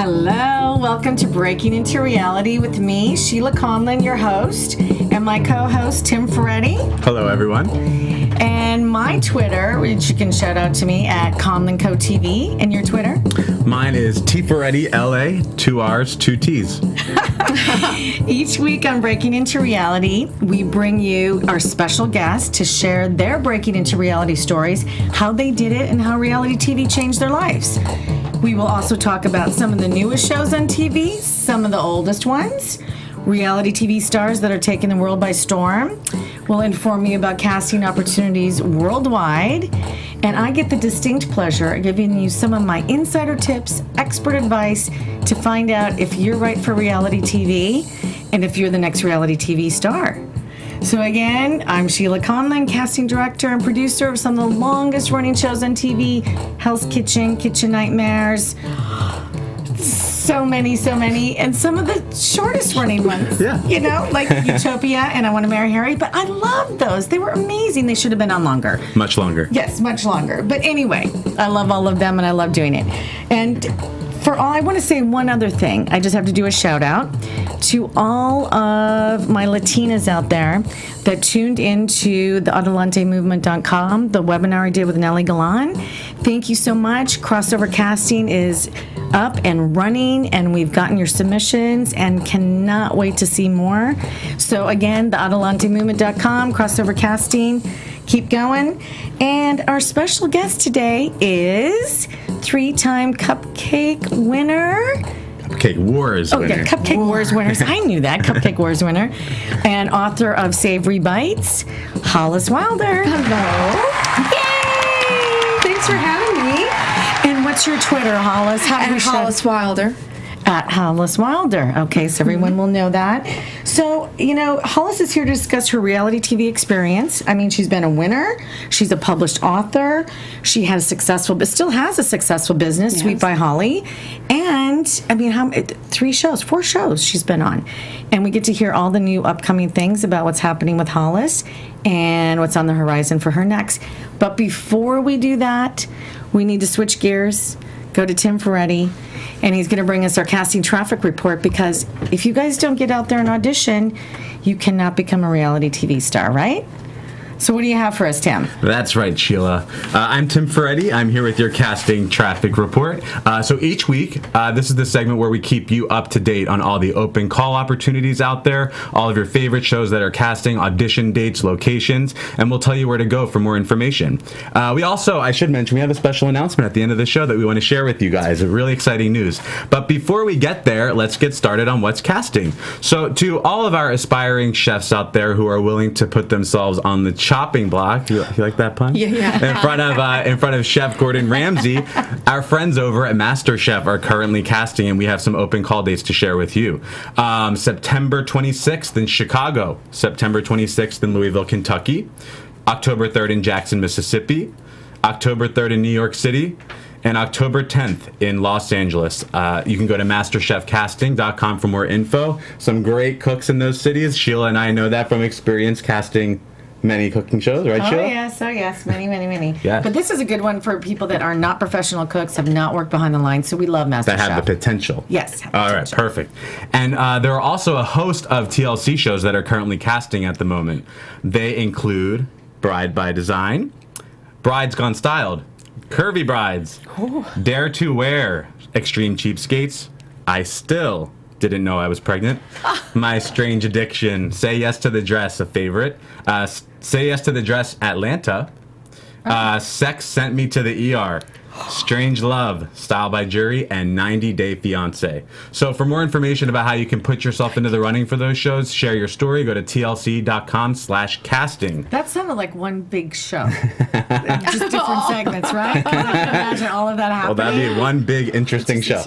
Hello, welcome to Breaking Into Reality with me, Sheila Conlon, your host, and my co host, Tim Ferretti. Hello, everyone. And my Twitter, which you can shout out to me at ConlonCo TV, and your Twitter. Mine is T Ferretti LA, two R's, two T's. Each week on Breaking Into Reality, we bring you our special guests to share their breaking into reality stories, how they did it, and how reality TV changed their lives. We will also talk about some of the newest shows on TV, some of the oldest ones, reality TV stars that are taking the world by storm. We'll inform you about casting opportunities worldwide. And I get the distinct pleasure of giving you some of my insider tips, expert advice to find out if you're right for reality TV and if you're the next reality TV star. So again, I'm Sheila Conlon, casting director and producer of some of the longest running shows on TV, Hell's Kitchen, Kitchen Nightmares, so many, so many, and some of the shortest running ones. Yeah. You know, like Utopia and I Want to Marry Harry, but I love those. They were amazing. They should have been on longer. Much longer. Yes, much longer. But anyway, I love all of them and I love doing it. And for all, I want to say one other thing. I just have to do a shout out to all of my Latinas out there that tuned into the AdelanteMovement.com, the webinar I did with Nely Galán. Thank you so much. Crossover casting is up and running, and we've gotten your submissions and cannot wait to see more. So, again, the AdelanteMovement.com, crossover casting. Keep going. And our special guest today is three time cupcake winner. Cupcake Wars Oh, winner. yeah, Cupcake Wars winners. I knew that. Cupcake Wars winner. And author of Savory Bites, Hollis Wilder. Hello. Yay! Thanks for having me. And what's your Twitter, Hollis? How do And we shout- Hollis Wilder. At Hollis Wilder. Okay, so everyone mm-hmm. will know that. So, you know, Hollis is here to discuss her reality TV experience. I mean, she's been a winner, she's a published author, she has successful, but still has a successful business, Sweet by Holly. And, I mean, how three shows, four shows she's been on. And we get to hear all the new upcoming things about what's happening with Hollis and what's on the horizon for her next. But before we do that, we need to switch gears go to Tim Ferretti, and he's going to bring us our casting traffic report because if you guys don't get out there and audition, you cannot become a reality TV star, right? So, what do you have for us, Tim? That's right, Sheila. Uh, I'm Tim Ferretti. I'm here with your casting traffic report. Uh, so each week, uh, this is the segment where we keep you up to date on all the open call opportunities out there, all of your favorite shows that are casting, audition dates, locations, and we'll tell you where to go for more information. Uh, we also, I should mention, we have a special announcement at the end of the show that we want to share with you guys. Really exciting news. But before we get there, let's get started on what's casting. So, to all of our aspiring chefs out there who are willing to put themselves on the chopping block, you, you like that pun? Yeah, yeah. In front of uh, in front of Chef Gordon Ramsay, our friends over at Master Chef are currently casting, and we have some open call dates to share with you. Um, September 26th in Chicago, September 26th in Louisville, Kentucky, October 3rd in Jackson, Mississippi, October 3rd in New York City, and October 10th in Los Angeles. Uh, you can go to masterchefcasting.com for more info. Some great cooks in those cities. Sheila and I know that from experience casting many cooking shows, right, show? Oh, Sheila? yes, oh, yes, many, many, many. Yeah. But this is a good one for people that are not professional cooks, have not worked behind the lines, so we love Master that have Chef. the potential. Yes, have All right, potential. perfect. And uh, there are also a host of TLC shows that are currently casting at the moment. They include Bride by Design, Brides Gone Styled, Curvy Brides, Dare to Wear, Extreme Cheapskates, I Still Didn't Know I Was Pregnant, My Strange Addiction, Say Yes to the Dress, a favorite, uh, Say Yes to the Dress Atlanta, uh, Sex Sent Me to the ER, Strange Love, Style by Jury, and 90 Day Fiance. So, for more information about how you can put yourself into the running for those shows, share your story, go to tlc.com/slash casting. That sounded like one big show. Just different segments, right? I can imagine all of that happening. Well, that'd be one big interesting show.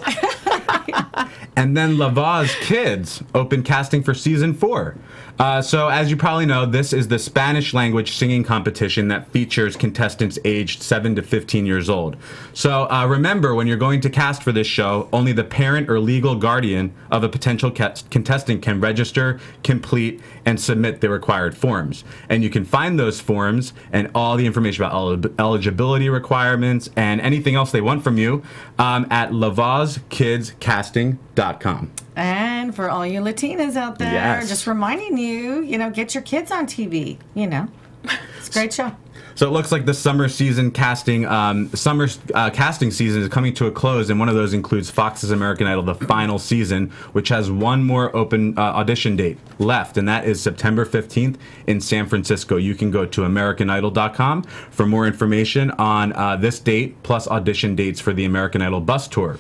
And then La Voz Kids open casting for season four. Uh, so, as you probably know, this is the Spanish language singing competition that features contestants aged 7 to 15 years old. So, uh, remember, when you're going to cast for this show, only the parent or legal guardian of a potential contestant can register, complete, and submit the required forms. And you can find those forms and all the information about el- eligibility requirements and anything else they want from you um, at lavozkidscasting.com. And for all you Latinas out there, Yes. just reminding you, you know, get your kids on TV. You know, it's a great show. So it looks like the summer season casting, um, summer uh, casting season is coming to a close, and one of those includes Fox's American Idol, the final season, which has one more open uh, audition date left, and that is September 15th in San Francisco. You can go to AmericanIdol.com for more information on uh, this date plus audition dates for the American Idol bus tour.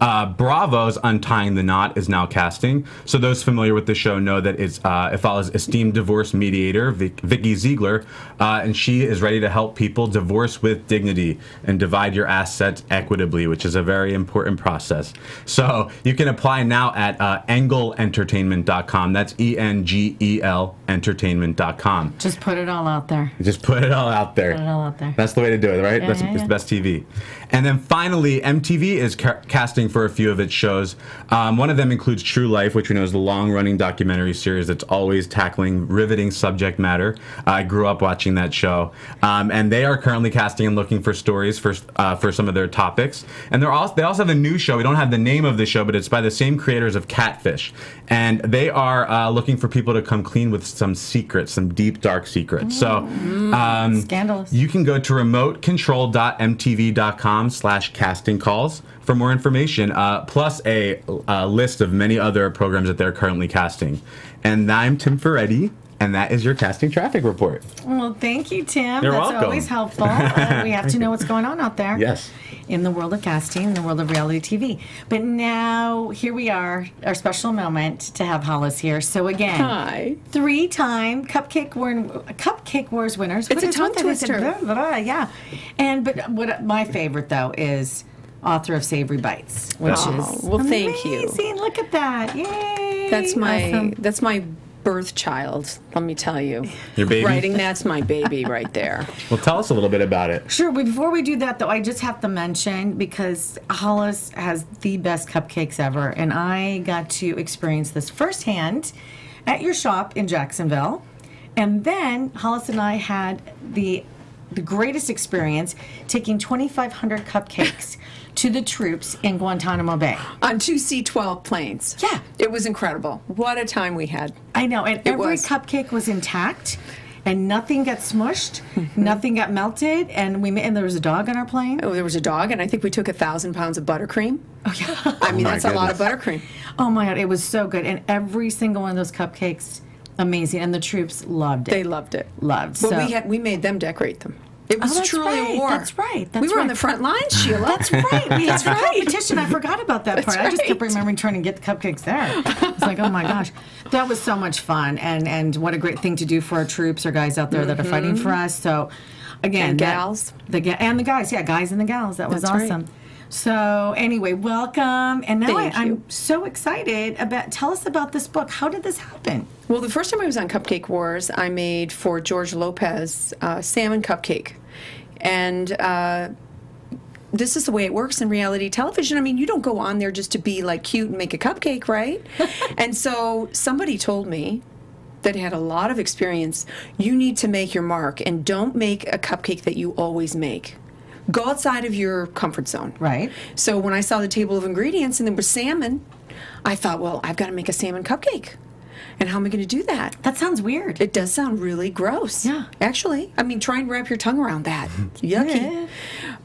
Uh, Bravo's Untying the Knot is now casting. So those familiar with the show know that it's, uh, it follows esteemed divorce mediator Vic- Vikki Ziegler, uh, and she is ready to help people divorce with dignity and divide your assets equitably, which is a very important process. So you can apply now at uh, engelentertainment.com. That's E-N-G-E-L entertainment.com. Just put it all out there. Just put it all out there. Put it all out there. That's the way to do it, right? Yeah, That's yeah, it's yeah. the best TV. And then finally, MTV is ca- casting for a few of its shows. Um, one of them includes True Life, which we know is the long-running documentary series that's always tackling riveting subject matter. I grew up watching that show, um, and they are currently casting and looking for stories for uh, for some of their topics. And they're also they also have a new show. We don't have the name of the show, but it's by the same creators of Catfish, and they are uh, looking for people to come clean with some secrets, some deep dark secrets. So. Um, Scandalous. you can go to remotecontrol.mtv.com slash casting calls for more information, uh, plus a, a list of many other programs that they're currently casting. And I'm Tim Ferretti, and that is your casting traffic report. Well, thank you, Tim. You're That's welcome. always helpful. Uh, we have to know what's going on out there. Yes. In the world of casting, in the world of reality TV. But now, here we are, our special moment to have Hollis here. So again, Hi. three-time Cupcake War, Cupcake Wars winners. It's a tongue twister. Blah, blah, blah, yeah. And but what my favorite though is author of Savory Bites, which Oh, is well, thank you. amazing. Look at that! Yay! That's my Awesome. that's my birth child. Let me tell you. Your baby? Writing that's my baby right there. Well, tell us a little bit about it. Sure. Before we do that, though, I just have to mention because Hollis has the best cupcakes ever, and I got to experience this firsthand at your shop in Jacksonville. And then Hollis and I had the the greatest experience taking 2,500 cupcakes to the troops in Guantanamo Bay. On two C-12 planes. Yeah. It was incredible. What a time we had. I know, and every was. cupcake was intact. And nothing got smushed, Mm-hmm. nothing got melted, and we and there was a dog on our plane. Oh, there was a dog, and I think we took a thousand pounds of buttercream. Oh yeah. I mean, my that's a lot of buttercream. Oh my god, it was so good, and every single one of those cupcakes, amazing, and the troops loved it. They loved it. loved. But so we had we made them decorate them. It was Oh, that's truly right, a war. that's right, that's we were on the front lines, Sheila. That's right. We had That's right. competition. I forgot about that part. I just kept remembering trying to get the cupcakes there. It's like, oh my gosh, that was so much fun, and and what a great thing to do for our troops or guys out there that are fighting for mm-hmm. us. So, again, And that- gals. the and the guys, yeah, guys and the gals. That was That's right. awesome. So anyway, welcome, and now I, Thank I'm you. so excited about. Tell us about this book. How did this happen? Well, the first time I was on Cupcake Wars, I made for George Lopez uh, salmon cupcake, and uh, this is the way it works in reality television. I mean, you don't go on there just to be like cute and make a cupcake, right? and so somebody told me that had a lot of experience. You need to make your mark, and don't make a cupcake that you always make. Go outside of your comfort zone. Right. So when I saw the table of ingredients and there was salmon, I thought, well, I've got to make a salmon cupcake. And how am I going to do that? That sounds weird. It does sound really gross. Yeah. Actually, I mean, try and wrap your tongue around that. Yucky. Yeah.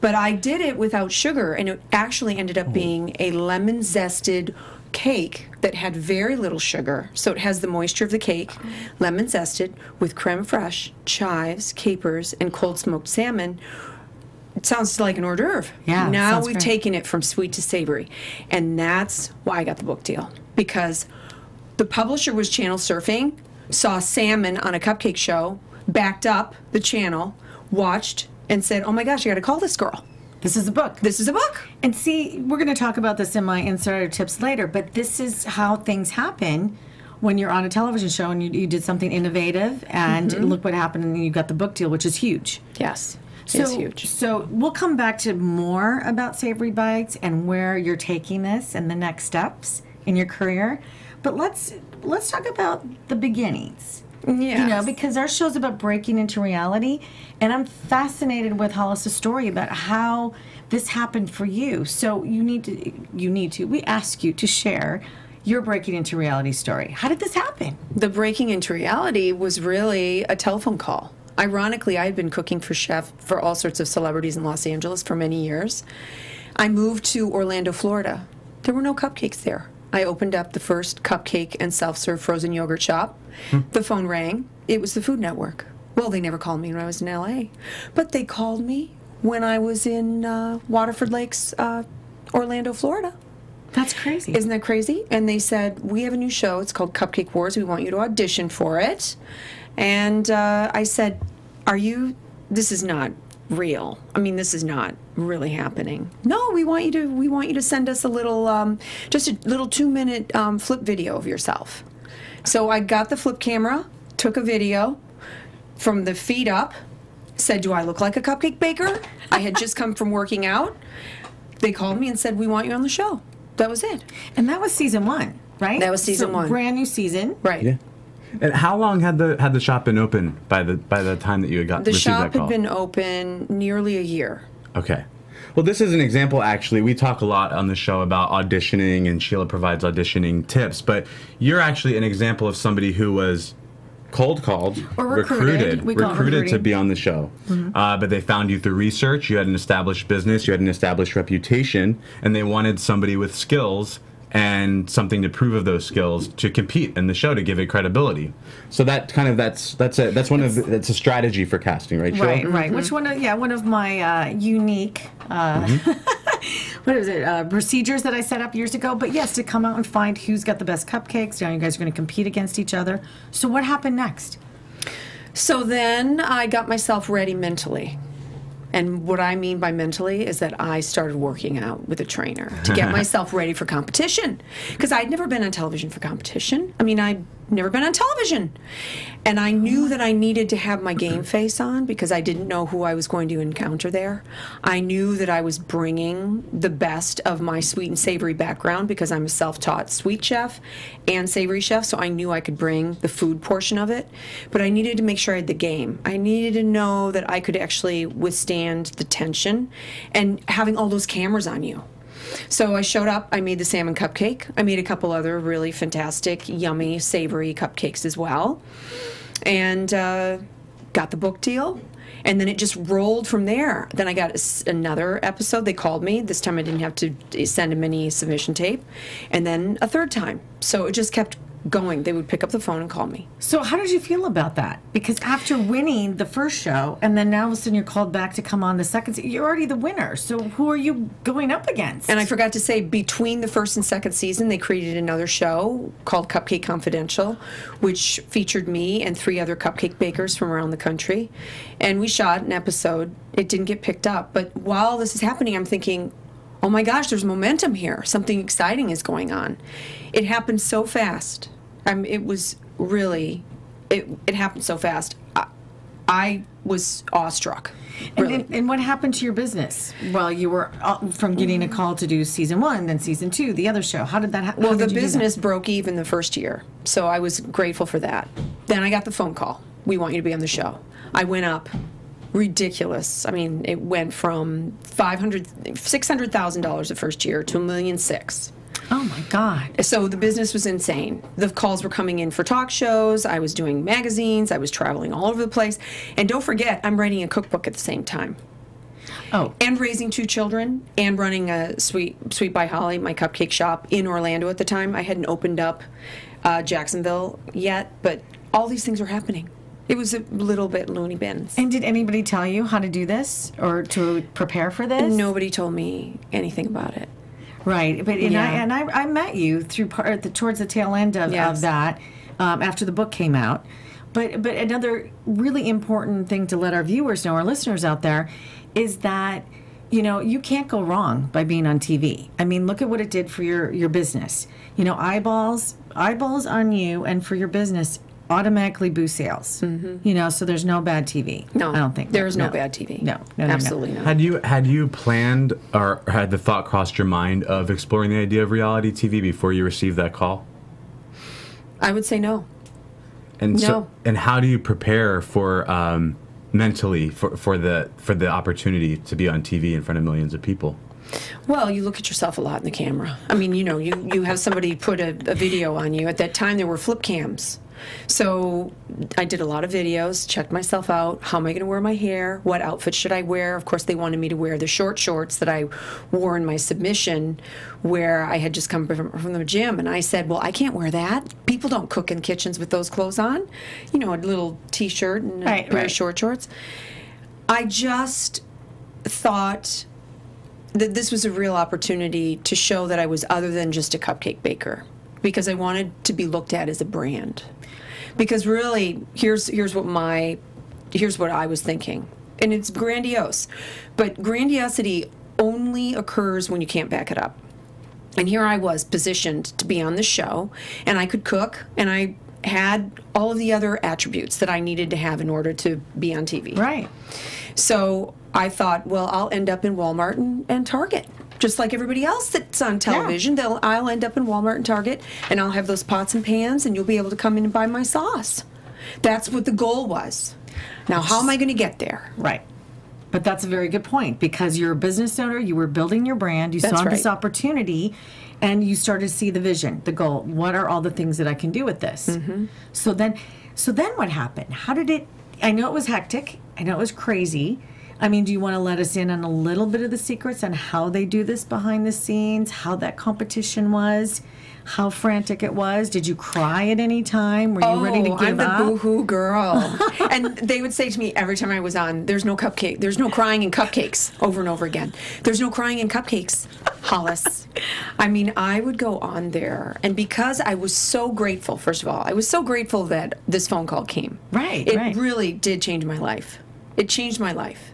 But I did it without sugar, and it actually ended up oh. being a lemon zested cake that had very little sugar. So it has the moisture of the cake, lemon zested with creme fraiche, chives, capers, and cold smoked salmon. It sounds like an hors d'oeuvre. Yeah, Now we've great. taken it from sweet to savory. And that's why I got the book deal. Because the publisher was channel surfing, saw salmon on a cupcake show, backed up the channel, watched, and said, Oh my gosh, you got to call this girl. This is a book. This is a book. And see, we're going to talk about this in my insider tips later, but this is how things happen when you're on a television show and you, you did something innovative, and Mm-hmm. look what happened, and you got the book deal, which is huge. Yes. So, huge. So we'll come back to more about Savory Bites and where you're taking this and the next steps in your career. But let's let's talk about the beginnings. Yeah. You know, because our show's about breaking into reality, and I'm fascinated with Hollis's story about how this happened for you. So you need to you need to we ask you to share your breaking into reality story. How did this happen? the breaking into reality was really a telephone call. Ironically, I had been cooking for chef for all sorts of celebrities in Los Angeles for many years. I moved to Orlando, Florida. There were no cupcakes there. I opened up the first cupcake and self-serve frozen yogurt shop. The phone rang. It was the Food Network. Well, they never called me when I was in LA, but they called me when I was in uh, Waterford Lakes, uh, Orlando, Florida. That's crazy. Isn't that crazy? And they said, We have a new show. It's called Cupcake Wars. We want you to audition for it. And uh, I said, Are you, this is not real. I mean, this is not really happening. No, we want you to, we want you to send us a little, um, just a little two minute um, flip video of yourself. So I got the flip camera, took a video from the feet up, said, Do I look like a cupcake baker? I had just come from working out. They called me and said, We want you on the show. That was it. and that was season one, right? That was season So, one. Brand new season. Right. Yeah. And how long had the had the shop been open by the by the time that you had got The shop had been open nearly a year. Okay. Well, this is an example, actually. We talk a lot on the show about auditioning, and Sheila provides auditioning tips, but you're actually an example of somebody who was cold called, Or recruited. We call recruited to be on the show. Uh, but they found you through research, you had an established business, you had an established reputation, and they wanted somebody with skills and something to prove of those skills to compete in the show to give it credibility. So that kind of that's that's a that's one of the, that's a strategy for casting, right? Sheila? Right, right. Which one? Of, yeah, one of my uh, unique. Uh, what is it? Uh, procedures that I set up years ago. But yes, to come out and find who's got the best cupcakes. You know, you guys are going to compete against each other. So what happened next? So then I got myself ready mentally. And what I mean by mentally is that I started working out with a trainer to get myself ready for competition. Because I'd never been on television for competition. I mean, I'd never been on television. And I knew that I needed to have my game face on because I didn't know who I was going to encounter there. I knew that I was bringing the best of my sweet and savory background because I'm a self taught sweet chef and savory chef. So I knew I could bring the food portion of it. But I needed to make sure I had the game. I needed to know that I could actually withstand the tension and having all those cameras on you. So I showed up. I made the salmon cupcake. I made a couple other really fantastic, yummy, savory cupcakes as well, and uh, got the book deal. And then it just rolled from there. Then I got another episode. They called me. This time I didn't have to send a mini submission tape. And then a third time. So it just kept going. They would pick up the phone and call me. So how did you feel about that? Because after winning the first show, and then now all of a sudden you're called back to come on the second, se- you're already the winner. So who are you going up against? And I forgot to say, between the first and second season, they created another show called Cupcake Confidential, which featured me and three other cupcake bakers from around the country. And we shot an episode. It didn't get picked up. But while this is happening, I'm thinking, oh my gosh, there's momentum here. Something exciting is going on. It happened so fast. I mean, it was really, it, it happened so fast. I, I was awestruck. And, Really. and, and what happened to your business? Well, you were uh, from getting a call to do season one, then season two, the other show. How did that happen? Well, the business broke even the first year, so I was grateful for that. Then I got the phone call. We want you to be on the show. I went up, ridiculous. I mean, it went from five hundred, six hundred thousand dollars the first year to a million six. Oh my God. So the business was insane. The calls were coming in for talk shows. I was doing magazines. I was traveling all over the place. And don't forget, I'm writing a cookbook at the same time Oh, and raising two children and running a sweet sweet by holly my cupcake shop in orlando at the time i hadn't opened up uh, jacksonville yet but all these things were happening It was a little bit loony bins. And did anybody tell you how to do this or to prepare for this? Nobody told me anything about it. Right, but and I and I, I met you through part the, towards the tail end of, Yes. of that um, after the book came out. But but another really important thing to let our viewers know, our listeners out there, is that you know you can't go wrong by being on TV. I mean, look at what it did for your your business. You know, eyeballs eyeballs on you and for your business automatically boost sales. You know, so there's no bad TV. Mm-hmm. No, I don't think there is no bad TV. No, no, no, no. absolutely not. Had you had you planned or had the thought crossed your mind of exploring the idea of reality TV before you received that call? I would say no. And so, No. and how do you prepare for um, mentally for, for the for the opportunity to be on TV in front of millions of people? Well, you look at yourself a lot in the camera. I mean, you know, you, you have somebody put a, a video on you. At that time, there were flip cams. So I did a lot of videos, checked myself out. How am I going to wear my hair? What outfit should I wear? Of course, they wanted me to wear the short shorts that I wore in my submission, where I had just come from, from the gym. And I said, Well, I can't wear that. People don't cook in kitchens with those clothes on. You know, a little t shirt and a Right, pair right. of short shorts. I just thought that this was a real opportunity to show that I was other than just a cupcake baker because I wanted to be looked at as a brand. Because really, here's here's what my here's what I was thinking. And it's grandiose. But grandiosity only occurs when you can't back it up. And here I was positioned to be on the show, and I could cook, and I had all of the other attributes that I needed to have in order to be on TV. Right. So I thought, well, I'll end up in Walmart and, and Target. Just like everybody else that's on television, they'll I'll end up in Walmart and Target and I'll have those pots and pans and you'll be able to come in and buy my sauce. That's what the goal was. Now how am I gonna get there? Right. But that's a very good point because you're a business owner, you were building your brand, you That's saw this opportunity, and you started to see the vision, the goal. What are all the things that I can do with this? Mm-hmm. So then, so then what happened? How did it? I know it was hectic. I know it was crazy. I mean, do you want to let us in on a little bit of the secrets on how they do this behind the scenes, how that competition was, how frantic it was? Did you cry at any time? Were you ready to Oh, give I'm the up? boo-hoo girl. and they would say to me every time I was on, "There's no cupcake. There's no crying in cupcakes." Over and over again. There's no crying in cupcakes, Hollis. I mean, I would go on there, and because I was so grateful. First of all, I was so grateful that this phone call came. Right, It right. really did change my life. It changed my life.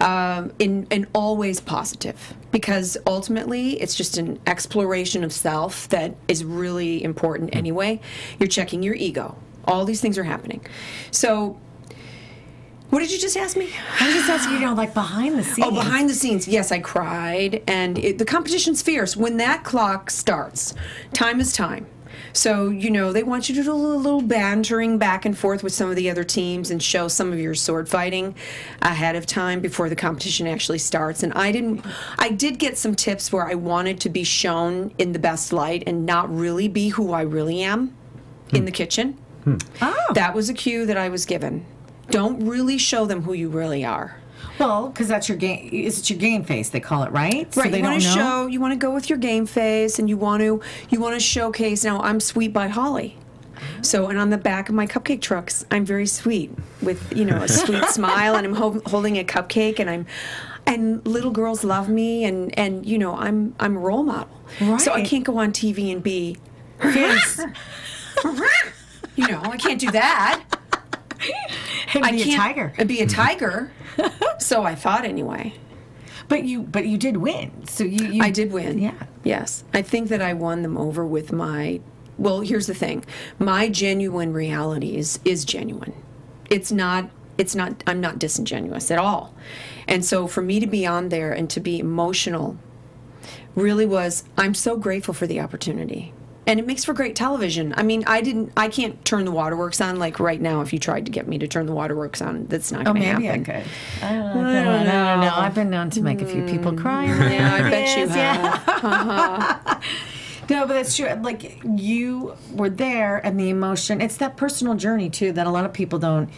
Um, in and always positive because ultimately it's just an exploration of self that is really important anyway. You're checking your ego. All these things are happening. So, what did you just ask me? I was just asking, you know, like behind the scenes. Oh, behind the scenes, yes, I cried, and it, the competition's fierce. When that clock starts, time is time. So you know they want you to do a little, little bantering back and forth with some of the other teams and show some of your sword fighting ahead of time before the competition actually starts. And I didn't, I did get some tips where I wanted to be shown in the best light and not really be who I really am in the kitchen. Hmm. Hmm. Oh. That was a cue that I was given. Don't really show them who you really are. Well, because that's your game. Is it your game face? They call it, right? So Right, they you want to show, you want to go with your game face, and you want to, you want to showcase. Now, I'm sweet by Holly, so and on the back of my cupcake trucks, I'm very sweet with you know a sweet smile, and I'm ho- holding a cupcake, and I'm, and little girls love me, and and you know I'm I'm a role model, so I can't go on TV and be, you know, I can't do that. And I be can't a tiger. be a tiger. so I thought anyway. But you, but you did win. So you, you I did win. Yeah. Yes. I think that I won them over with my well, here's the thing. My genuine reality is is genuine. It's not it's not I'm not disingenuous at all. And so for me to be on there and to be emotional really was I'm so grateful for the opportunity. And it makes for great television. I mean, I didn't I can't turn the waterworks on like right now if you tried to get me to turn the waterworks on, that's not Oh, going to maybe happen. I could. I oh, don't know. I don't know. I've been known to make a few people hmm. cry. Yeah, I bet you have. yeah. Uh-huh. No, but that's true. Like you were there, and the emotion. It's that personal journey too that a lot of people don't,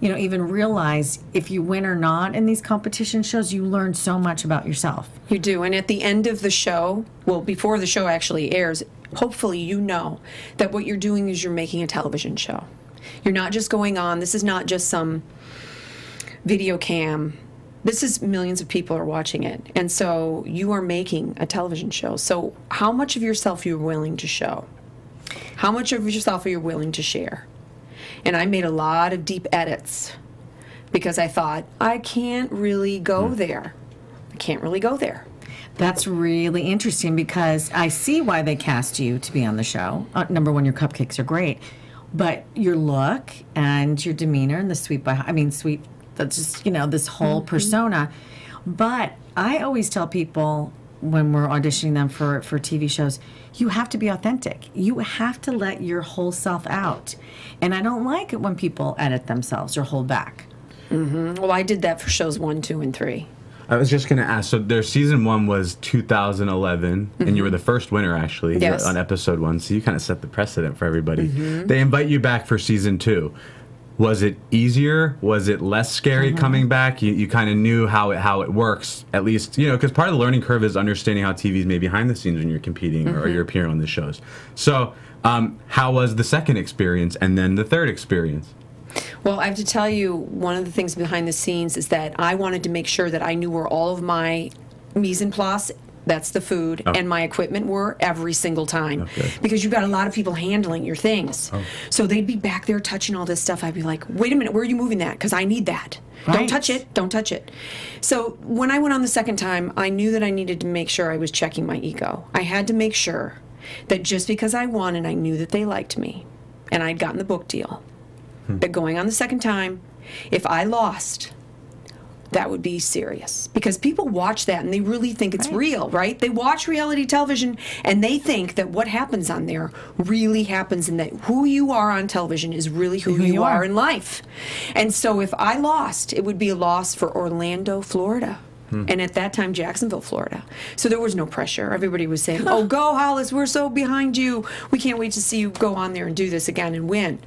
you know, even realize. If you win or not in these competition shows, you learn so much about yourself. You do. And at the end of the show, well, before the show actually airs, hopefully you know that what you're doing is you're making a television show. You're not just going on. This is not just some video cam. This is millions of people are watching it. And so you are making a television show. So how much of yourself you're willing to show? How much of yourself are you willing to share? And I made a lot of deep edits because I thought I can't really go there. I can't really go there. That's really interesting because I see why they cast you to be on the show. Uh, number one, your cupcakes are great, but your look and your demeanor and the sweet by I mean sweet. That's just you know this whole persona. But I always tell people when we're auditioning them for for TV shows, you have to be authentic. You have to let your whole self out. And I don't like it when people edit themselves or hold back. Well, I did that for shows one, two, and three. I was just going to ask. So their season one was 2011, and you were the first winner actually Mm-hmm. Yes. on episode one. So you kind of set the precedent for everybody. Mm-hmm. They invite you back for season two. Was it easier? Was it less scary Mm-hmm. coming back? You, you kind of knew how it how it works at least, you know, because part of the learning curve is understanding how TV is made behind the scenes when you're competing Mm-hmm. or you're appearing on the shows. So, um, how was the second experience and then the third experience? Well, I have to tell you, one of the things behind the scenes is that I wanted to make sure that I knew where all of my mise en place, that's the food, oh. and my equipment were every single time. Oh, okay. Because you've got a lot of people handling your things. Oh. So they'd be back there touching all this stuff. I'd be like, wait a minute, where are you moving that? Because I need that. Don't touch it. Don't touch it. So when I went on the second time, I knew that I needed to make sure I was checking my ego. I had to make sure that just because I won and I knew that they liked me and I'd gotten the book deal, hmm. that going on the second time, if I lost, that would be serious because people watch that and they really think it's real, right? They watch reality television and they think that what happens on there really happens and that who you are on television is really who, you, you are are. in life. And so if I lost, it would be a loss for Orlando, Florida. Hmm. And at that time, Jacksonville, Florida. So there was no pressure. Everybody was saying, Oh, go, Hollis, we're so behind you. We can't wait to see you go on there and do this again and win.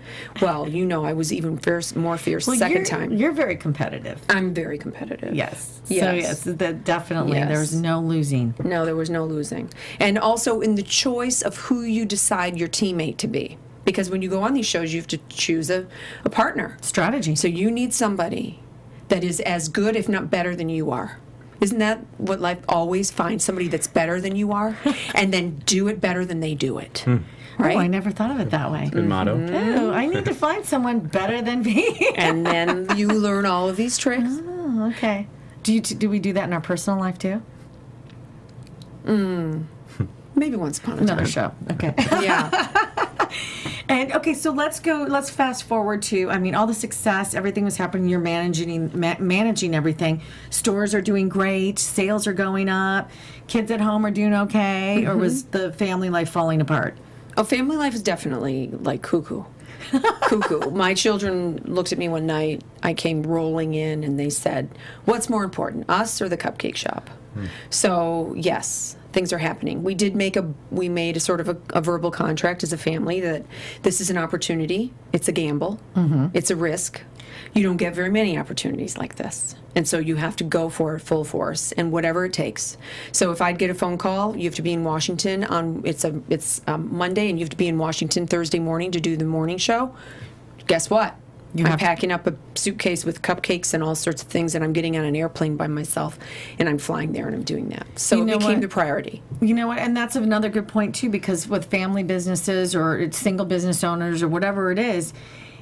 Well, you know, I was even fierce, more fierce Well, 2nd you're, time. You're very competitive. I'm very competitive. Yes. So Yes. yes, that definitely Yes. was no losing. No, there was no losing. And also in the choice of who you decide your teammate to be. Because when you go on these shows, you have to choose a, a partner. Strategy. So you need somebody that is as good, if not better, than you are. Isn't that what life always finds somebody that's better than you are and then do it better than they do it? Hmm. Right? Oh, I never thought of it that way. Good motto. Oh, I need to find someone better than me. and then you learn all of these tricks. oh, okay. Do you do we do that in our personal life too? Hmm. Maybe once upon a Another time. show. Okay. Yeah. And okay, so let's go. Let's fast forward to. I mean, all the success, everything was happening. You're managing ma- managing everything. Stores are doing great. Sales are going up. Kids at home are doing okay. Or mm-hmm. was the family life falling apart? Oh, family life is definitely like cuckoo. cuckoo. My children looked at me one night. I came rolling in and they said, What's more important, us or the cupcake shop? Hmm. So, yes, things are happening. We did make a, we made a sort of a, a verbal contract as a family that this is an opportunity, it's a gamble, it's a risk. You don't get very many opportunities like this. And so you have to go for it full force and whatever it takes. So if I'd get a phone call, you have to be in Washington on it's a it's um, Monday and you have to be in Washington Thursday morning to do the morning show. Guess what? I'm have packing up a suitcase with cupcakes and all sorts of things and I'm getting on an airplane by myself and I'm flying there and I'm doing that. So You it became what? the priority. You know what? And that's another good point too, because with family businesses or it's single business owners or whatever it is,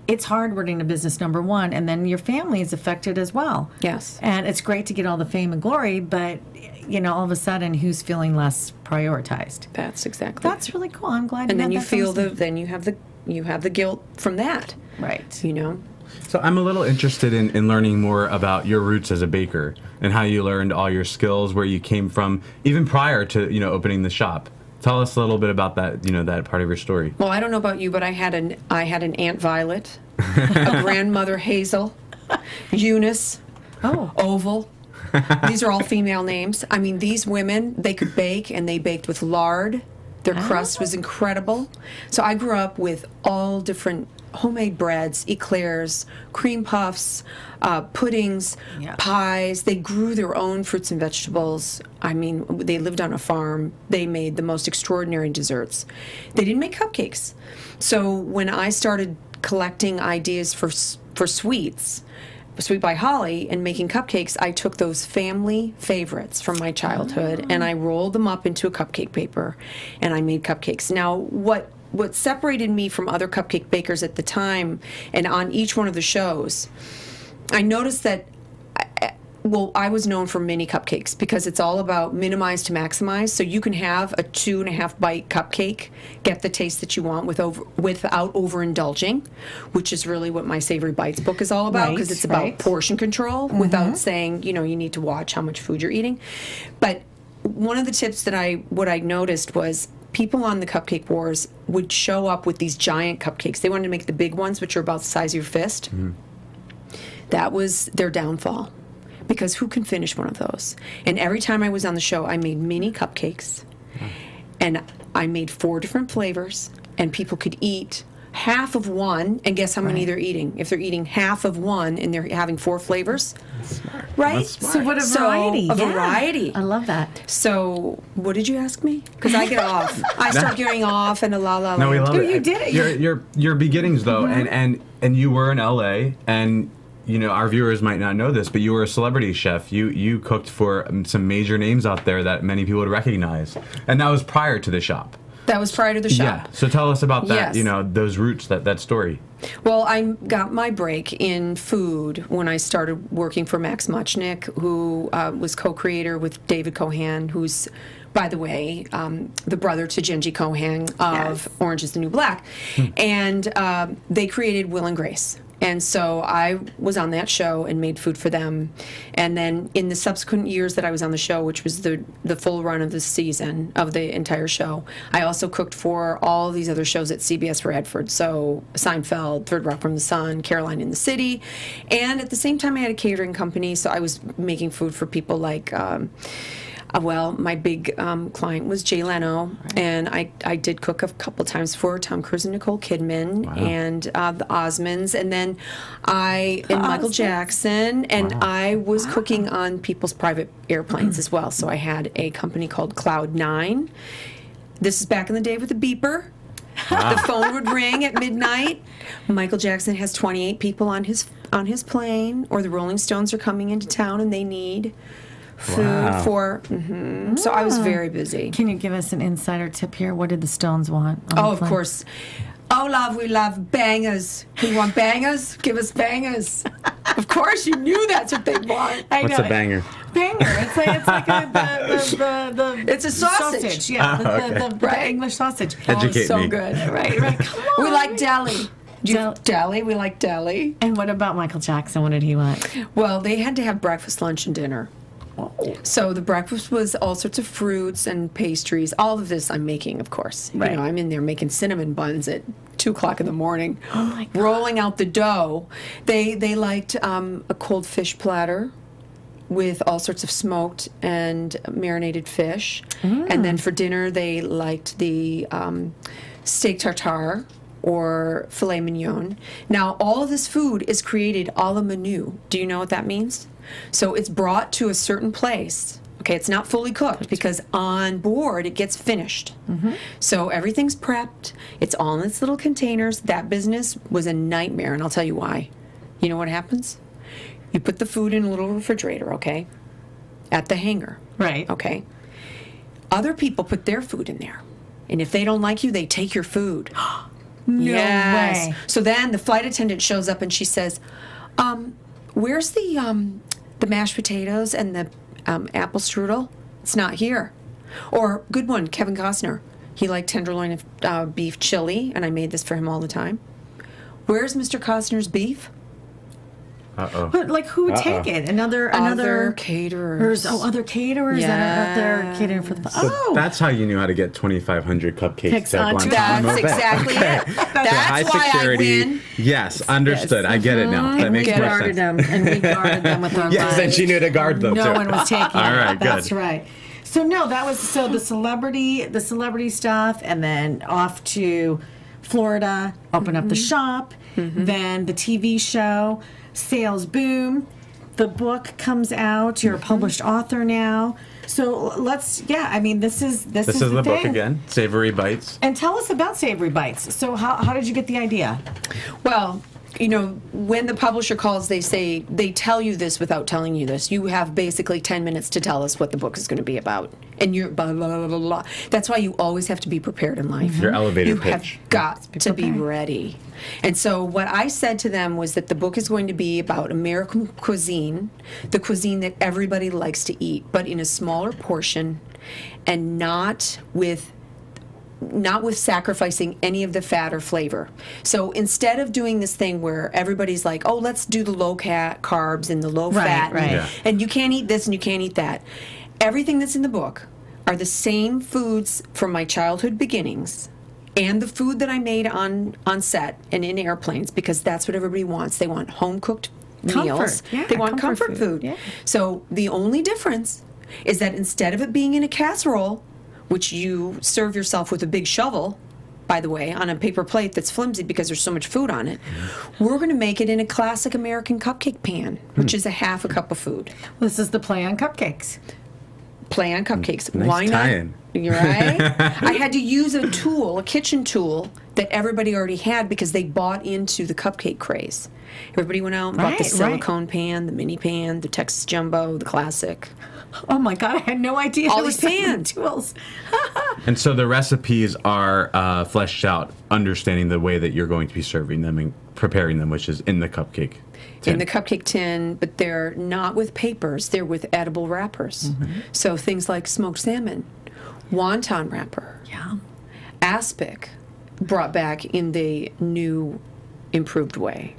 it's hard running a business number one, and then your family is affected as well. Yes. And it's great to get all the fame and glory, but you know, all of a sudden, who's feeling less prioritized? That's exactly. That's really cool. I'm glad. and then you feel the then you have the you have the guilt from that. right. You know. So I'm a little interested in, in learning more about your roots as a baker and how you learned all your skills, where you came from, even prior to you know opening the shop. Tell us a little bit about that, you know, that part of your story. Well, I don't know about you, but I had an I had an aunt Violet, a grandmother Hazel, Eunice, Oh, Oval. These are all female names. I mean, these women, they could bake and they baked with lard. Their crust was incredible. So I grew up with all different homemade breads, eclairs, cream puffs, uh, puddings, Yeah. pies. They grew their own fruits and vegetables. I mean, they lived on a farm. They made the most extraordinary desserts. They didn't make cupcakes. So when I started collecting ideas for for sweets, Sweet by Holly, and making cupcakes, I took those family favorites from my childhood and I rolled them up into a cupcake paper, and I made cupcakes. Now, what what separated me from other cupcake bakers at the time, and on each one of the shows, I noticed that well, I was known for mini cupcakes because it's all about minimize to maximize. So you can have a two and a half bite cupcake, get the taste that you want with over, without overindulging, which is really what my Savory Bites book is all about because Right, it's about right. portion control without mm-hmm. saying, you know, you need to watch how much food you're eating. But one of the tips that I what I noticed was people on the cupcake wars would show up with these giant cupcakes. They wanted to make the big ones, which are about the size of your fist mm-hmm. that was their downfall because who can finish one of those and every time i was on the show i made mini cupcakes and i made four different flavors and people could eat half of one and guess how many they're eating if they're eating half of one and they're having four flavors right smart. So what a So, variety. a yeah. variety. I love that. so what did you ask me because i get off i start getting off and a la la la No, we love Oh, it. you did it. Your your your beginnings though, mm-hmm. and and and you were in L.A. and you know our viewers might not know this, but you were a celebrity chef. You you cooked for um, some major names out there that many people would recognize, and that was prior to the shop. that was prior to the shop. Yeah. So tell us about that. Yes. You know those roots, that that story. Well, I got my break in food when I started working for Max Mutchnick, who uh, was co-creator with David Kohan, who's, by the way, um, the brother to Jenji Kohan of Yes. Orange Is the New Black, and um, they created Will and Grace. And so I was on that show and made food for them. And then in the subsequent years that I was on the show, which was the the full run of the season of the entire show, I also cooked for all these other shows at CBS Radford. So Seinfeld, Third Rock from the Sun, Caroline in the City, and at the same time I had a catering company. So I was making food for people like. Um, well, my big um, client was Jay Leno, and I, I did cook a couple times for Tom Cruise and Nicole Kidman and uh, the Osmonds, and then I and Michael Jackson, and I was cooking on people's private airplanes as well. So I had a company called Cloud Nine. This is back in the day with the beeper. The phone would ring at midnight. Michael Jackson has 28 people on his on his plane, or the Rolling Stones are coming into town and they need food Wow. for. hmm So I was very busy. Can you give us an insider tip here? What did the Stones want? on Oh, the of course. Oh, love, we love bangers. We want bangers. Give us bangers. of course, you knew that's what they want. I What's know. a banger? Banger. It's like it's like a, the, the, the, the It's a sausage. Yeah, the, the, okay. the, the Right. English sausage. Educate oh, so me. good. Right, right. Come on. We like deli. You- Del- deli. We like deli. And what about Michael Jackson? What did he want? Well, they had to have breakfast, lunch, and dinner. So the breakfast was all sorts of fruits and pastries. All of this I'm making, of course. Right. You know, I'm in there making cinnamon buns at two o'clock in the morning, Oh my God. rolling out the dough. They they liked um, a cold fish platter with all sorts of smoked and marinated fish, and Mm. then for dinner they liked the um, steak tartare or filet mignon. Now, all of this food is created a la menu. Do you know what that means? So it's brought to a certain place. Okay, it's not fully cooked because on board it gets finished. Mm-hmm. So everything's prepped. It's all in its little containers. That business was a nightmare, and I'll tell you why. You know what happens? You put the food in a little refrigerator, okay? At the hangar. Right. Okay. Other people put their food in there. And if they don't like you, they take your food. No yes. way. So then the flight attendant shows up and she says, um, "Where's the um, the mashed potatoes and the um, apple strudel? It's not here." Or good one, Kevin Costner. He liked tenderloin of uh, beef chili, and I made this for him all the time. Where's Mr. Costner's beef? Uh oh. But like, who would take it? Another another Other caterers. Oh, other caterers that are out there Yes. catering for the. So oh, that's how you knew how to get 2,500 cupcakes Picks at onto- Guantanamo That's Bay. exactly it. That's high why security. I win. Yes, understood. I get it now. That and we makes more guarded sense. them, and we guarded them with our Yes, and she knew to guard them No too. one was taking All it. right, That's good. right. So no, that was so the celebrity, the celebrity stuff, and then off to Florida, open up the Mm-hmm. shop, then the TV show, sales boom, the book comes out. You're a Mm-hmm. published author now. So let's, yeah, I mean, this is this, This is the book thing. again, Savory Bites. And tell us about Savory Bites. So how, how did you get the idea? Well, you know, when the publisher calls, they say they tell you this without telling you this. You have basically ten minutes to tell us what the book is going to be about, and you're blah blah blah blah blah. That's why you always have to be prepared in life. Your elevator you pitch. have got to be prepared. ready. And so what I said to them was that the book is going to be about American cuisine, the cuisine that everybody likes to eat, but in a smaller portion, and not with not with sacrificing any of the fat or flavor. So instead of doing this thing where everybody's like, "Oh, let's do the low cat carbs and the low Right, fat," right. and, Yeah. and you can't eat this and you can't eat that. Everything that's in the book are the same foods from my childhood beginnings. And the food that I made on, on set and in airplanes, because that's what everybody wants. They want home cooked meals. Yeah, they want comfort comfort, food, food. yeah. So the only difference is that instead of it being in a casserole, which you serve yourself with a big shovel, by the way, on a paper plate that's flimsy because there's so much food on it, we're going to make it in a classic American cupcake pan, which is a half a cup of food. This is the play on cupcakes. Play on cupcakes. Nice Why not? tie-in. You're right. I had to use a tool, a kitchen tool that everybody already had because they bought into the cupcake craze. Everybody went out and bought the Right, right. silicone pan, the mini pan, the Texas Jumbo, the classic. Oh my God, I had no idea. All there these so pans. tools. And so the recipes are uh, fleshed out, understanding the way that you're going to be serving them and preparing them, which is in the cupcake. tin. in the cupcake tin, but they're not with papers, they're with edible wrappers. Mm-hmm. So things like smoked salmon, wonton wrapper, Yeah. aspic, brought back in the new, improved way.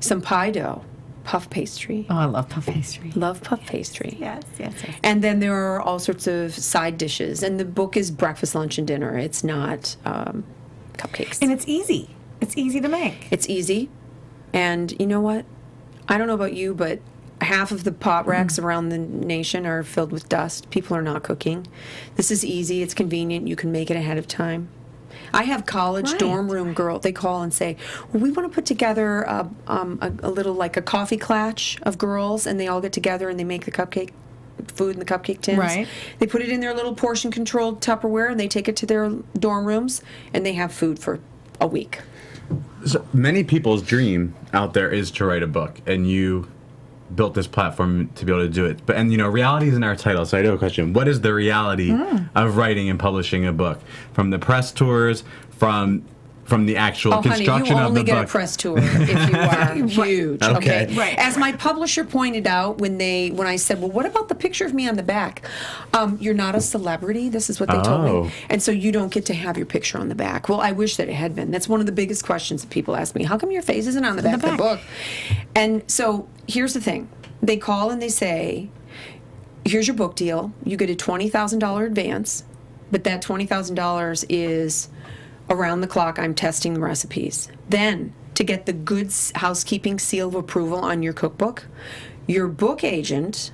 Some pie dough, puff pastry. Oh, I love puff pastry. Love puff pastry. Yes, yes, yes. And then there are all sorts of side dishes. And the book is breakfast, lunch, and dinner. It's not um, cupcakes. And it's easy. It's easy to make. It's easy. And you know what? I don't know about you, but half of the pot racks around the nation are filled with dust. People are not cooking. This is easy. It's convenient. You can make it ahead of time. I have college Right. dorm room girl. They call and say, "Well, we want to put together a, um, a, a little like a coffee clatch of girls, and they all get together and they make the cupcake food in the cupcake tins. Right. They put it in their little portion controlled Tupperware, and they take it to their dorm rooms, and they have food for a week. So many people's dream out there is to write a book, and you built this platform to be able to do it. But and you know, reality is in our title, so I do have a question. What is the reality Hmm. of writing and publishing a book? From the press tours, from from the actual construction of the book. Oh, honey, you construction of only the get book. a press tour if you are huge. Okay. Okay. Right. As my publisher pointed out when they when I said, "Well, what about the picture of me on the back?" Um, you're not a celebrity. This is what they told Oh. me, and so you don't get to have your picture on the back. Well, I wish that it had been. That's one of the biggest questions that people ask me. How come your face isn't on the back, back. of the book? And so here's the thing: they call and they say, here's your book deal. You get a twenty thousand dollar advance, but that twenty thousand dollars is around the clock. I'm testing the recipes. Then to get the good housekeeping seal of approval on your cookbook, your book agent,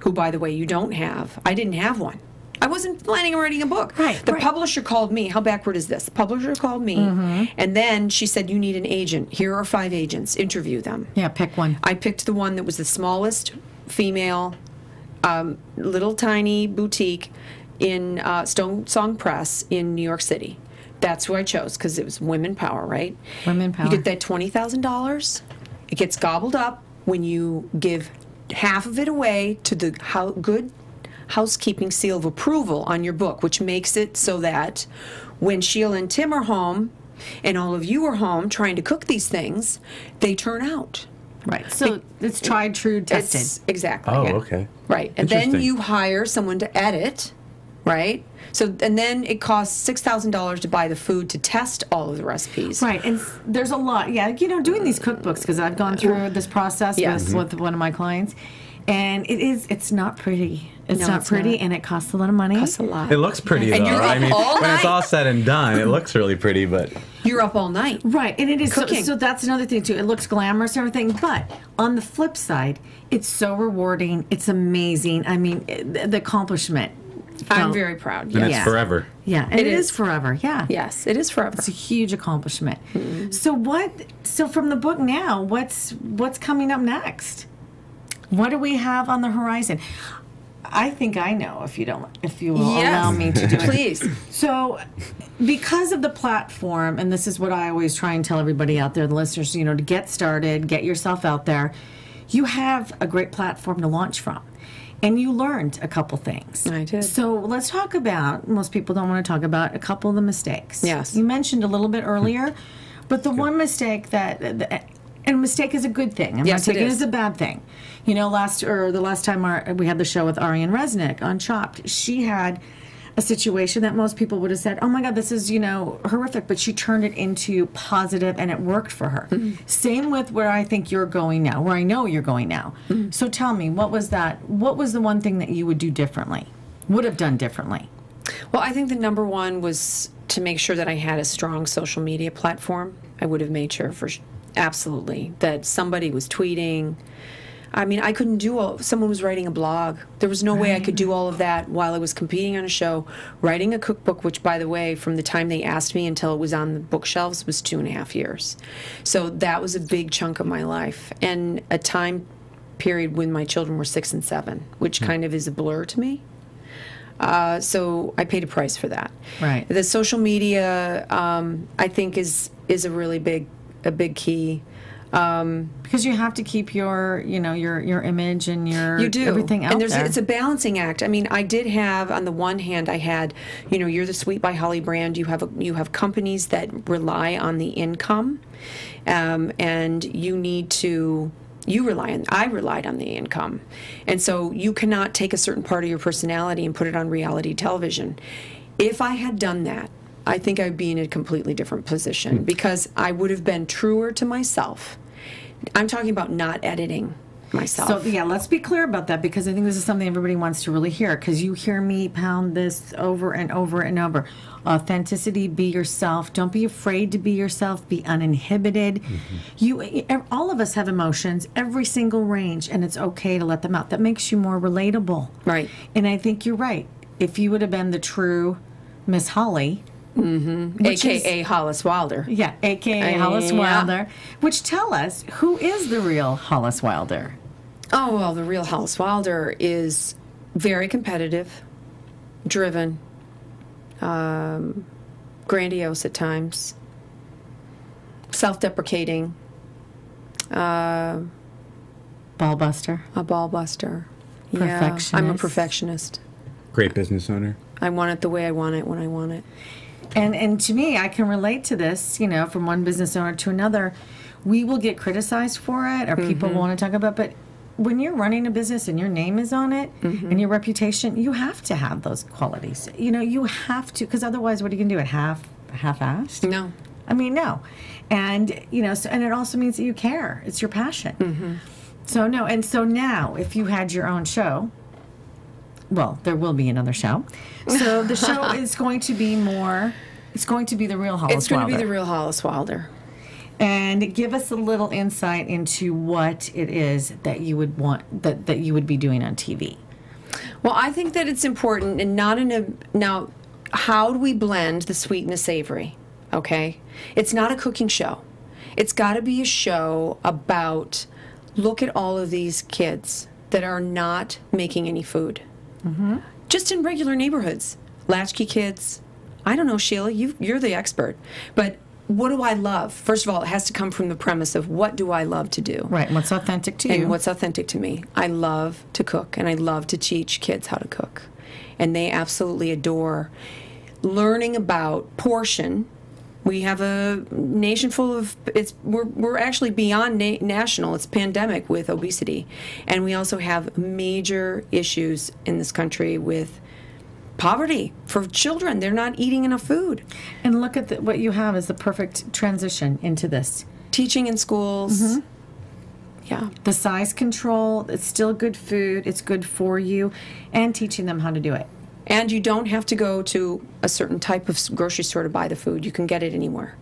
who by the way you don't have, I didn't have one. I wasn't planning on writing a book. Right, The right. publisher called me. How backward is this? The publisher called me, and then she said, "You need an agent. Here are five agents. Interview them." Yeah, pick one. I picked the one that was the smallest female, um, little tiny boutique in uh, Stonesong Press in New York City. That's who I chose because it was women power, right? Women power. You get that twenty thousand dollars. It gets gobbled up when you give half of it away to the how good housekeeping seal of approval on your book, which makes it so that when Sheila and Tim are home and all of you are home trying to cook these things, they turn out. Right. So it's tried, true, tested. It's, exactly. Oh, yeah. okay. Right. And then you hire someone to edit, right? So and then it costs six thousand dollars to buy the food to test all of the recipes. Right, and there's a lot. Yeah, you know, doing these cookbooks because I've gone through this process Yes. with, mm-hmm. with one of my clients, and it is it's not pretty. It's No, not it's pretty, not. and it costs a lot of money. Costs a lot. It looks pretty And though. I mean, all when it's all said and done, it looks really pretty. But You're up all night. Right, and it is so, Cooking. so. That's another thing too. It looks glamorous and everything, but on the flip side, it's so rewarding. It's amazing. I mean, it- the, the accomplishment. I'm felt- very proud. and it's Yeah. forever. Yeah, and It it is. is. forever. Yeah. Yes, it is forever. It's a huge accomplishment. Mm-hmm. So what? So from the book now, what's what's coming up next? What do we have on the horizon? I think I know if you don't, if you will Yes. allow me to do it. Please. So, because of the platform, and this is what I always try and tell everybody out there, the listeners, you know, to get started, get yourself out there, you have a great platform to launch from. And you learned a couple things. I did. So let's talk about, most people don't want to talk about a couple of the mistakes. Yes. You mentioned a little bit earlier, but the one mistake that, that and mistake is a good thing. I'm Yes, not it is. as a bad thing. You know, last or the last time our, we had the show with Ariane Resnick on Chopped, she had a situation that most people would have said, "Oh my God, this is you know horrific," but she turned it into positive, and it worked for her. Mm-hmm. Same with where I think you're going now, where I know you're going now. Mm-hmm. So tell me, what was that? What was the one thing that you would do differently? Would have done differently? Well, I think the number one was to make sure that I had a strong social media platform. I would have made sure for absolutely that somebody was tweeting. I mean, I couldn't do all. Someone was writing a blog. There was no way I could do all of that while I was competing on a show, writing a cookbook. Which, by the way, from the time they asked me until it was on the bookshelves was two and a half years. So that was a big chunk of my life and a time period when my children were six and seven, which kind of is a blur to me. Uh, so I paid a price for that. Right. The social media, um, I think, is is a really big a big key. Because you have to keep your, you know, your your image and your You do everything out and there's there. it's a balancing act. I mean, I did have on the one hand, I had, you know, you're the Sweet by Holly brand. You have a, you have companies that rely on the income, um, and you need to. You rely on. I relied on the income, and so you cannot take a certain part of your personality and put it on reality television. If I had done that, I think I'd be in a completely different position hmm. because I would have been truer to myself. I'm talking about not editing myself. So yeah, let's be clear about that because I think this is something everybody wants to really hear. Because you hear me pound this over and over and over. Authenticity, be yourself. Don't be afraid to be yourself. Be uninhibited. Mm-hmm. You, e- all of us have emotions, every single range, and it's okay to let them out. That makes you more relatable. Right. And I think you're right. If you would have been the true Miss Holly, which is- AKA Hollis Wilder. yeah, aka Hollis Yeah. Wilder, which tell us who is the real Hollis Wilder. Oh, well, the real Hollis Wilder is very competitive, driven, um, grandiose at times, self deprecating, uh, Ballbuster. a ball buster. Yeah, I'm a Perfectionist. perfectionist. Great business owner. I want it the way I want it when I want it. And and to me, I can relate to this. You know, from one business owner to another, we will get criticized for it, or people Mm-hmm. want to talk about. But when you're running a business and your name is on it Mm-hmm. and your reputation, you have to have those qualities. You know, you have to, because otherwise, what are you going to do? It half half-assed? No. I mean, no. And you know, so, and it also means that you care. It's your passion. Mm-hmm. So no, and so now, if you had your own show, well, there will be another show. So the show is going to be more. It's going to be the real Hollis It's going to be Wilder. the real Hollis Wilder. And give us a little insight into what it is that you would want that that you would be doing on TV. Well, I think that it's important and not in a now how do we blend the sweet and the savory? Okay? It's not a cooking show. It's got to be a show about look at all of these kids that are not making any food. Mm-hmm. Just in regular neighborhoods. Latchkey kids. I don't know, Sheila, you you're the expert. But what do I love? First of all, it has to come from the premise of what do I love to do? Right. What's authentic to you? and what's authentic to me. I love to cook and I love to teach kids how to cook. And they absolutely adore learning about portion. We have a nation full of it's we're we're actually beyond na- national. It's pandemic with obesity. And we also have major issues in this country with poverty for children. They're not eating enough food. and look at the, what you have is the perfect transition into this. Teaching in schools. Mm-hmm. Yeah. The size control. It's still good food. It's good for you, and teaching them how to do it. And you don't have to go to a certain type of grocery store to buy the food. You can get it anywhere.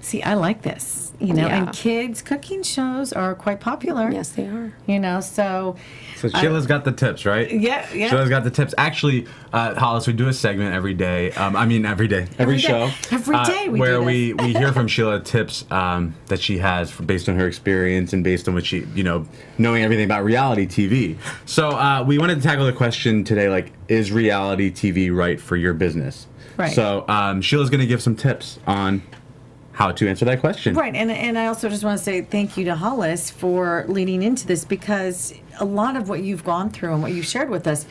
See, I like this. You know, Yeah. and kids cooking shows are quite popular. Yes, they are. You know, so So Sheila's got the tips, right? Yeah, yeah. Sheila's got the tips. Actually, uh, Hollis, we do a segment every day. Um, I mean, every day, every, Every day. show. every day, uh, we where do we we hear from Sheila tips um, that she has for, based on her experience and based on what she, you know, knowing everything about reality TV. So uh, we wanted to tackle the question today, like, is reality TV right for your business? Right. So um, Sheila's going to give some tips on how to answer that question. Right, and and I also just want to say thank you to Hollis for leading into this because a lot of what you've gone through and what you've shared with us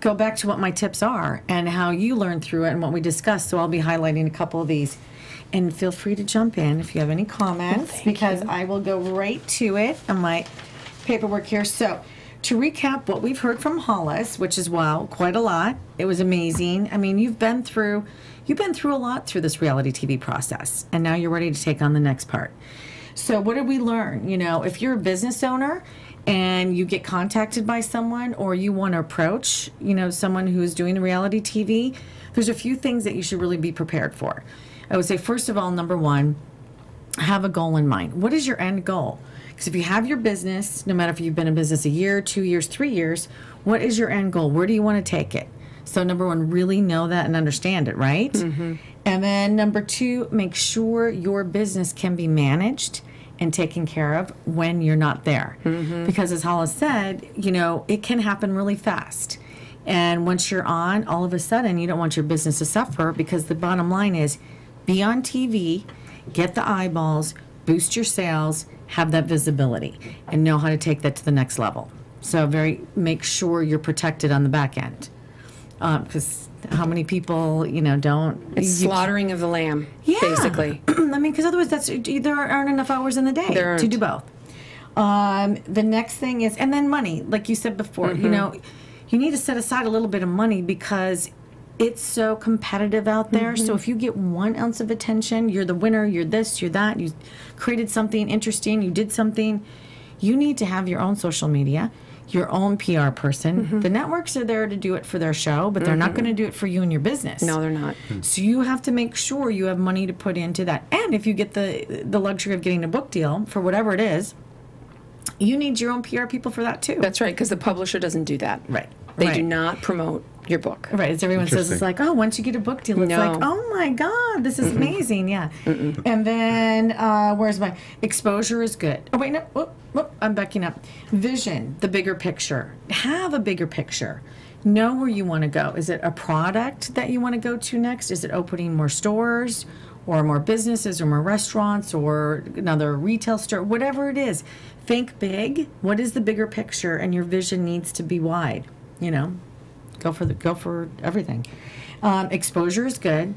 go back to what my tips are and how you learned through it and what we discussed. So I'll be highlighting a couple of these. And feel free to jump in if you have any comments because I will go right to it on my paperwork here. So, to recap what we've heard from Hollis, which is wow, quite a lot. It was amazing. I mean, you've been through you've been through a lot through this reality TV process, and now you're ready to take on the next part. So, what did we learn? You know, if you're a business owner and you get contacted by someone or you want to approach, you know, someone who's doing reality TV, there's a few things that you should really be prepared for. I would say first of all, number 1, have a goal in mind. What is your end goal? Because if you have your business, no matter if you've been in business a year, two years, three years, what is your end goal? Where do you want to take it? So, number one, really know that and understand it, right? Mm-hmm. And then number two, make sure your business can be managed and taken care of when you're not there. Mm-hmm. Because, as Hollis said, you know, it can happen really fast. And once you're on, all of a sudden, you don't want your business to suffer because the bottom line is be on TV, get the eyeballs, boost your sales, have that visibility, and know how to take that to the next level. So, very make sure you're protected on the back end. Because how many people, you know, don't. It's you- slaughtering of the lamb, yeah. basically. I mean, because otherwise, that's there aren't enough hours in the day There to do both. Um, the next thing is, and then money, like you said before, Mm-hmm. you know, you need to set aside a little bit of money because it's so competitive out there. Mm-hmm. So if you get one ounce of attention, you're the winner. You're this. You're that. You created something interesting. You did something. You need to have your own social media. Your own PR person. Mm-hmm. The networks are there to do it for their show, but they're not going to do it for you and your business. No, they're not. So you have to make sure you have money to put into that. And if you get the the luxury of getting a book deal for whatever it is, you need your own PR people for that too. That's right, because the publisher doesn't do that. Right. They Right. do not promote your book. Right, as everyone says, it's like, oh, once you get a book deal, it's No. like, oh my God, this is amazing. Yeah. And then, uh, where's my exposure is good. Oh, wait, no, whoop, whoop, I'm backing up. Vision, the bigger picture. Have a bigger picture. Know where you want to go. Is it a product that you want to go to next? Is it opening more stores or more businesses or more restaurants or another retail store? Whatever it is, think big. What is the bigger picture? And your vision needs to be wide, you know? Go for the go for everything. Um, exposure is good.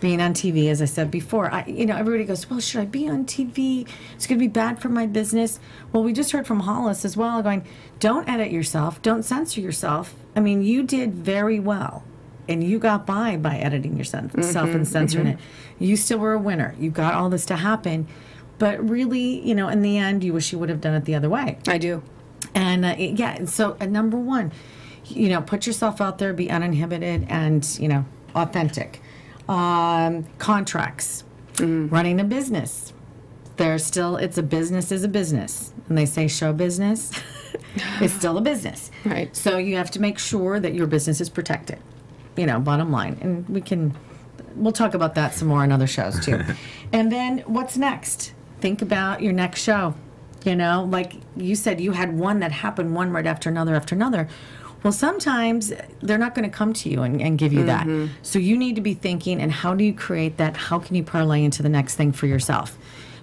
Being on TV, as I said before, I you know everybody goes, well, should I be on TV? It's going to be bad for my business. Well, we just heard from Hollis as well, going, don't edit yourself, don't censor yourself. I mean, you did very well, and you got by by editing yourself and censoring it. You still were a winner. You got all this to happen, but really, you know, in the end, you wish you would have done it the other way. I do. And uh, it- yeah, so uh, number one, you know, put yourself out there, be uninhibited, and you know, authentic. Um, contracts, running a business. There's still, it's a business is a business, and they say show business. it's still a business, Right. So you have to make sure that your business is protected. You know, bottom line, and we can, we'll talk about that some more in other shows too. and then what's next? Think about your next show. You know, like you said, you had one that happened one right after another after another. Well, sometimes they're not going to come to you and, and give you that. Mm-hmm. So you need to be thinking, and how do you create that? How can you parlay into the next thing for yourself?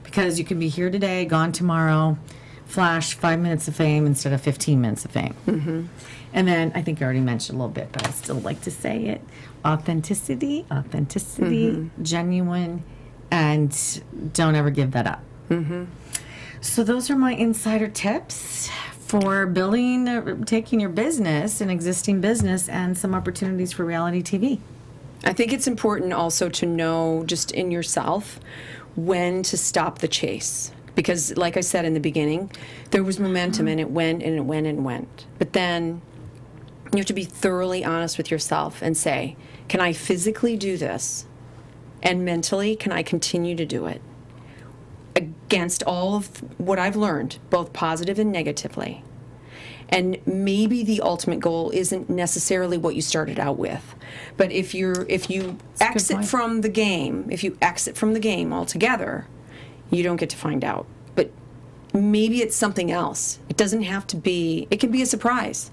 Because you can be here today, gone tomorrow, flash five minutes of fame instead of 15 minutes of fame. Mm-hmm. And then I think I already mentioned a little bit, but I still like to say it authenticity, authenticity, mm-hmm. genuine, and don't ever give that up. So those are my insider tips for building, uh, taking your business, an existing business, and some opportunities for reality TV. I think it's important also to know just in yourself when to stop the chase. Because, like I said in the beginning, there was momentum and it went and it went and went. But then you have to be thoroughly honest with yourself and say, can I physically do this? And mentally, can I continue to do it? Against all of what I've learned, both positive and negatively. And maybe the ultimate goal isn't necessarily what you started out with. But if you're if you good exit from the game, if you exit from the game altogether, you don't get to find out. But maybe it's something else. It doesn't have to be it can be a surprise.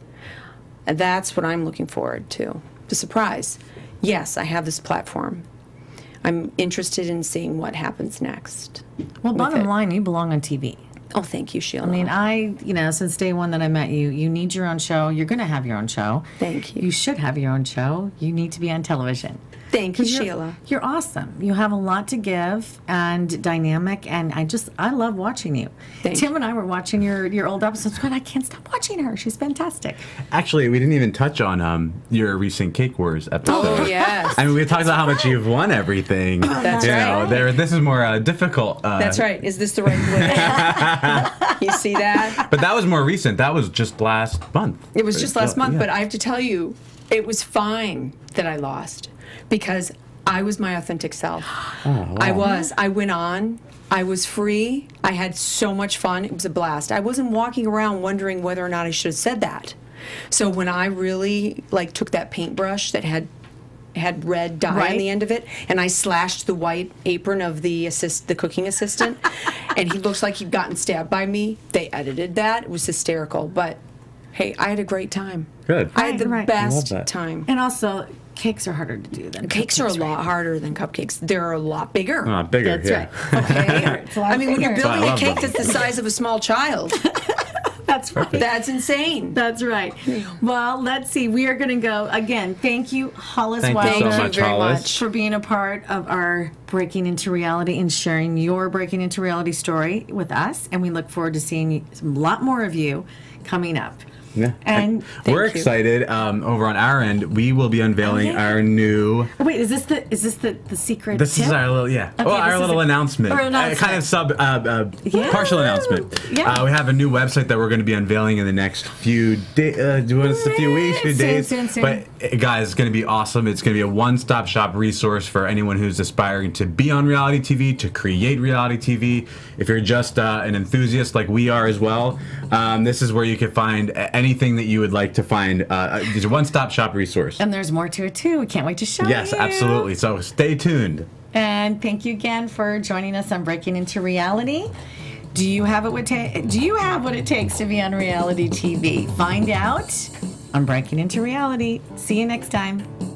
And that's what I'm looking forward to. The surprise. Yes, I have this platform. I'm interested in seeing what happens next. Well, bottom it. line, you belong on TV. Oh, thank you, Sheila. I mean, I, you know, since day one that I met you, you need your own show. You're going to have your own show. Thank you. You should have your own show. You need to be on television. Thank you, 'Cause you're, Sheila. You're awesome. You have a lot to give and dynamic, and I just I love watching you. Thank Tim and I were watching your your old episodes. God, I can't stop watching her. She's fantastic. Actually, we didn't even touch on um, your recent Cake Wars episode. Oh, yes. I mean, we talked about how much you've won everything. That's you right. Know, there, this is more uh, difficult. Uh, That's right. Is this the right way? you see that? But that was more recent. That was just last month. It was just last month, Yeah. but I have to tell you, it was fine that I lost because I was my authentic self. Oh, I was. I went on. I was free. I had so much fun. It was a blast. I wasn't walking around wondering whether or not I should have said that. So when I really like took that paintbrush that had had red dye on the end of it, and I slashed the white apron of the assist, the cooking assistant, and he looks like he'd gotten stabbed by me. They edited that. It was hysterical, but hey, I had a great time. Good. I had the Right, right. best time. And also, cakes are harder to do than Cakes are a cupcakes, right? lot harder than cupcakes. They're a lot bigger. Uh, bigger, That's yeah. right. Okay. It's a lot I mean, when you're bigger. why I building a cake them. that's the size of a small child, That's right. that's insane. That's right. Well, let's see. We are going to go again. Thank you, Hollis Thank you so Thank you much, very Hollis. much. for being a part of our breaking into reality and sharing your breaking into reality story with us. And we look forward to seeing a lot more of you coming up. Yeah. And we're excited. Um, over on our end, we will be unveiling Oh, yeah. our new. wait, is this the is this the the secret? This is our little yeah. Okay, well, our little a- announcement. or Uh, announcement. kind of sub uh, uh, Yeah. partial announcement. Yeah. Uh, we have a new website that we're going to be unveiling in the next few days. Uh, do it's a few weeks, few Soon, days. soon, soon. But uh, guys, it's going to be awesome. It's going to be a one-stop shop resource for anyone who's aspiring to be on reality TV, to create reality TV. If you're just uh, an enthusiast like we are as well, um, this is where you can find a- anything that you would like to find. Uh, uh, it's a one-stop shop resource. And there's more to it too. We can't wait to show you. Yes, you. absolutely. So stay tuned. And thank you again for joining us on Breaking Into Reality. Do you have it what ta- do you have what it takes to be on reality TV? Find out on Breaking Into Reality. See you next time.